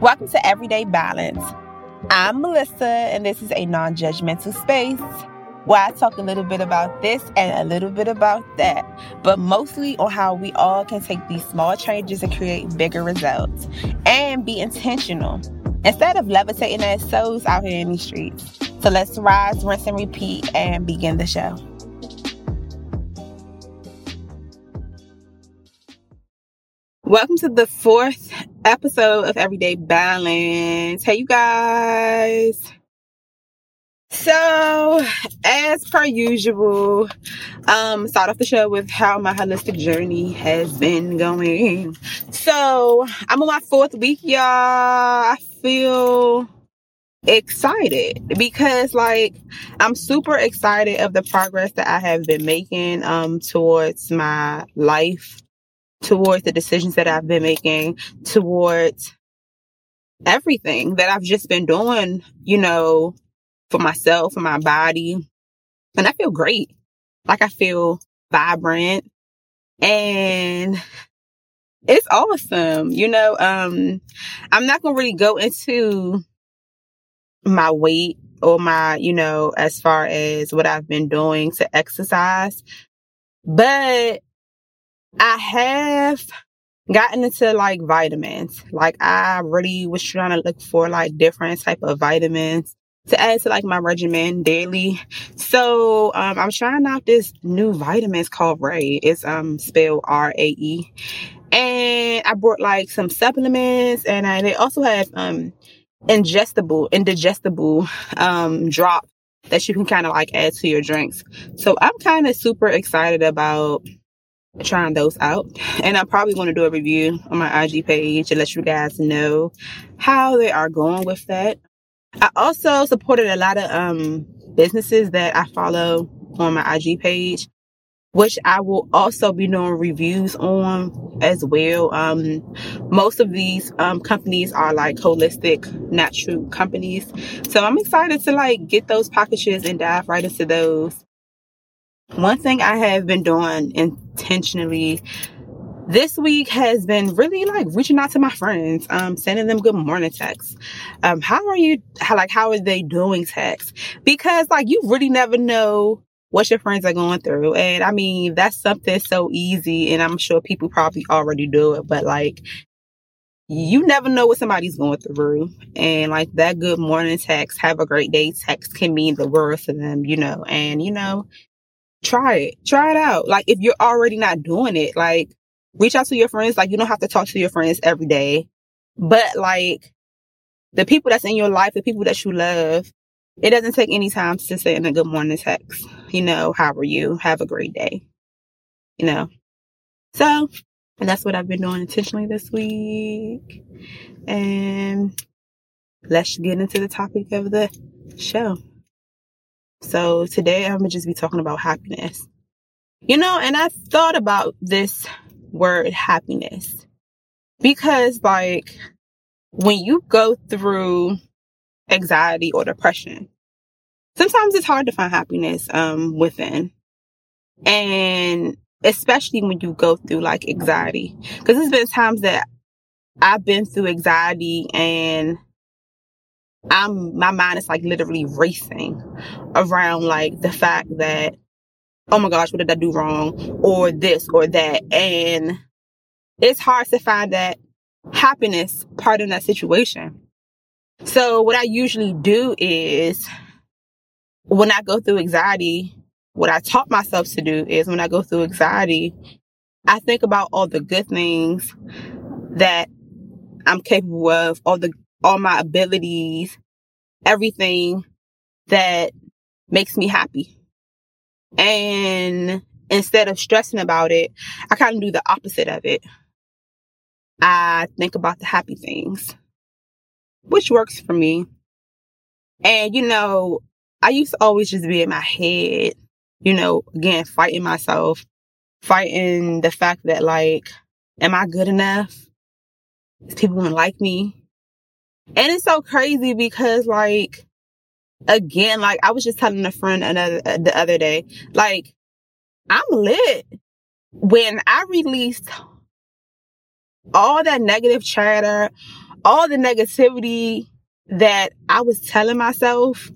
Welcome to Everyday Balance. I'm Melissa, and this is a non judgmental space where I talk a little bit about this and a little bit about that, but mostly on how we all can take these small changes and create bigger results and be intentional instead of levitating as souls out here in the streets. So let's rise, rinse, and repeat and begin the show. Welcome to the fourth episode of Everyday Balance. Hey, you guys. So, as per usual, um, start off the show with how my holistic journey has been going. So, I'm on my fourth week, y'all. I feel excited because like I'm super excited of the progress that I have been making um towards my life towards the decisions that I've been making, towards everything that I've just been doing, you know, for myself, for my body. And I feel great. Like I feel vibrant and it's awesome. You know, um, I'm not going to really go into my weight or my, you know, as far as what I've been doing to exercise, but I have gotten into like vitamins. Like I really was trying to look for like different type of vitamins to add to like my regimen daily. So um I'm trying out this new vitamins called Rae. It's um spelled R-A-E. And I brought like some supplements and I, they also have um ingestible, indigestible um drop that you can kind of like add to your drinks. So I'm kind of super excited about trying those out. And I'm probably going to do a review on my IG page to let you guys know how they are going with that. I also supported a lot of um, businesses that I follow on my IG page, which I will also be doing reviews on as well. Um, most of these um, companies are like holistic, natural companies. So I'm excited to like get those packages and dive right into those. One thing I have been doing intentionally this week has been really like reaching out to my friends, um, sending them good morning texts. Um, how are you? How, like, how are they doing text? Because like, you really never know what your friends are going through. And I mean, that's something so easy. And I'm sure people probably already do it, but like, you never know what somebody's going through. And like that good morning text, have a great day text can mean the world to them, you know, and you know, try it. Try it out. Like if you're already not doing it, like reach out to your friends. Like you don't have to talk to your friends every day, but like the people that's in your life, the people that you love, it doesn't take any time to send a good morning text. You know, how are you? Have a great day. You know, so and that's what I've been doing intentionally this week. And let's get into the topic of the show. So today I'm gonna just be talking about happiness. You know, and I thought about this word happiness because like when you go through anxiety or depression, sometimes it's hard to find happiness um within. And especially when you go through like anxiety. Cause there's been times that I've been through anxiety and I'm my mind is like literally racing around like the fact that oh my gosh, what did I do wrong? Or this or that. And it's hard to find that happiness part in that situation. So what I usually do is when I go through anxiety, what I taught myself to do is when I go through anxiety, I think about all the good things that I'm capable of, all the all my abilities, everything that makes me happy. And instead of stressing about it, I kind of do the opposite of it. I think about the happy things, which works for me. And, you know, I used to always just be in my head, you know, again, fighting myself, fighting the fact that, like, am I good enough? Is people gonna like me? And it's so crazy because like, again, like I was just telling a friend another, uh, the other day, like I'm lit. When I released all that negative chatter, all the negativity that I was telling myself,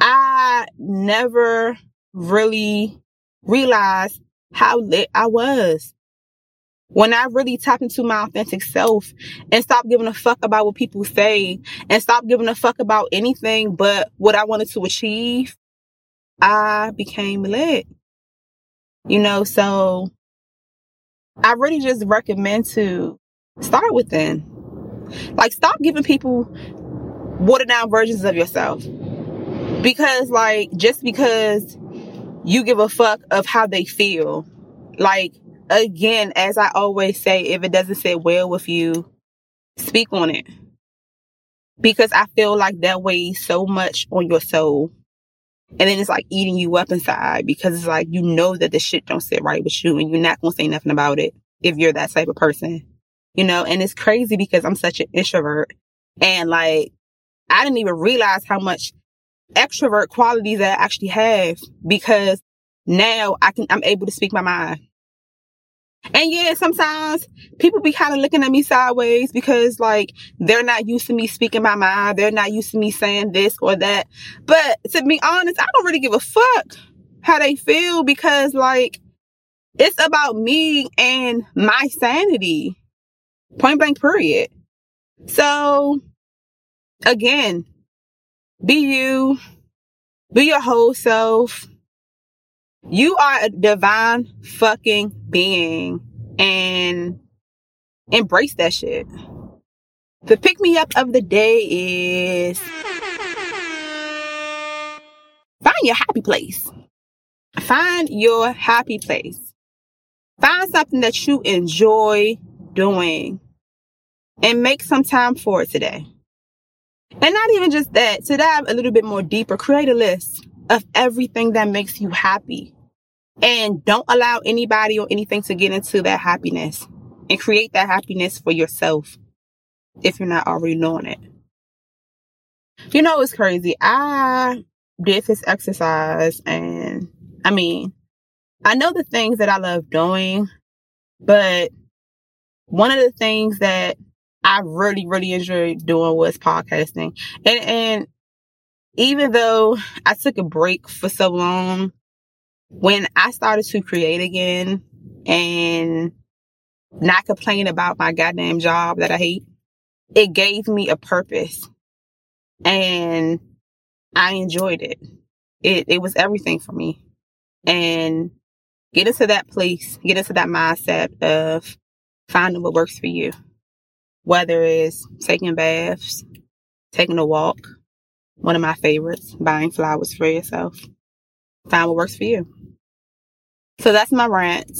I never really realized how lit I was. When I really tap into my authentic self and stop giving a fuck about what people say and stop giving a fuck about anything but what I wanted to achieve, I became lit. You know, so I really just recommend to start within. Like, stop giving people watered down versions of yourself. Because, like, just because you give a fuck of how they feel, like, again, as I always say, if it doesn't sit well with you, speak on it. Because I feel like that weighs so much on your soul. And then it's like eating you up inside because it's like you know that the shit don't sit right with you and you're not gonna say nothing about it if you're that type of person. You know, and it's crazy because I'm such an introvert. And like I didn't even realize how much extrovert qualities I actually have because now I can I'm able to speak my mind. And yeah, sometimes people be kind of looking at me sideways because like they're not used to me speaking my mind. They're not used to me saying this or that. But to be honest, I don't really give a fuck how they feel because like it's about me and my sanity. Point blank period. So again, be you, be your whole self, you are a divine fucking being and embrace that shit. The pick me up of the day is find your happy place. Find your happy place. Find something that you enjoy doing and make some time for it today. And not even just that, today I'm a little bit more deeper, create a list of everything that makes you happy. And don't allow anybody or anything to get into that happiness and create that happiness for yourself if you're not already knowing it. You know, it's crazy. I did this exercise and I mean, I know the things that I love doing, but one of the things that I really, really enjoyed doing was podcasting. And, and even though I took a break for so long, when I started to create again and not complain about my goddamn job that I hate, it gave me a purpose. And I enjoyed it. It, it was everything for me. And get into that place, get into that mindset of finding what works for you, whether it's taking baths, taking a walk, one of my favorites, buying flowers for yourself. Find what works for you. So that's my rant.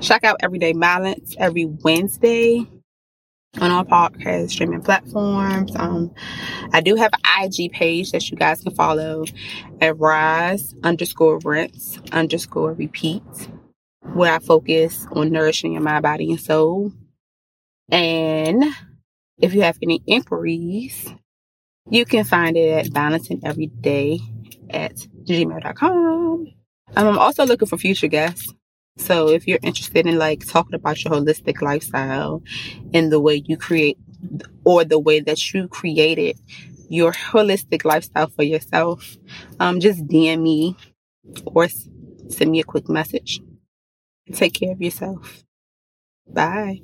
Check out Everyday Balance every Wednesday on all podcast streaming platforms. Um, I do have an IG page that you guys can follow at rise underscore rinse underscore repeat, where I focus on nourishing your mind, body, and soul. And if you have any inquiries, you can find it at balancing every day at gmail.com. Um, I'm also looking for future guests. So if you're interested in like talking about your holistic lifestyle and the way you create or the way that you created your holistic lifestyle for yourself, um, just DM me or send me a quick message. Take care of yourself. Bye.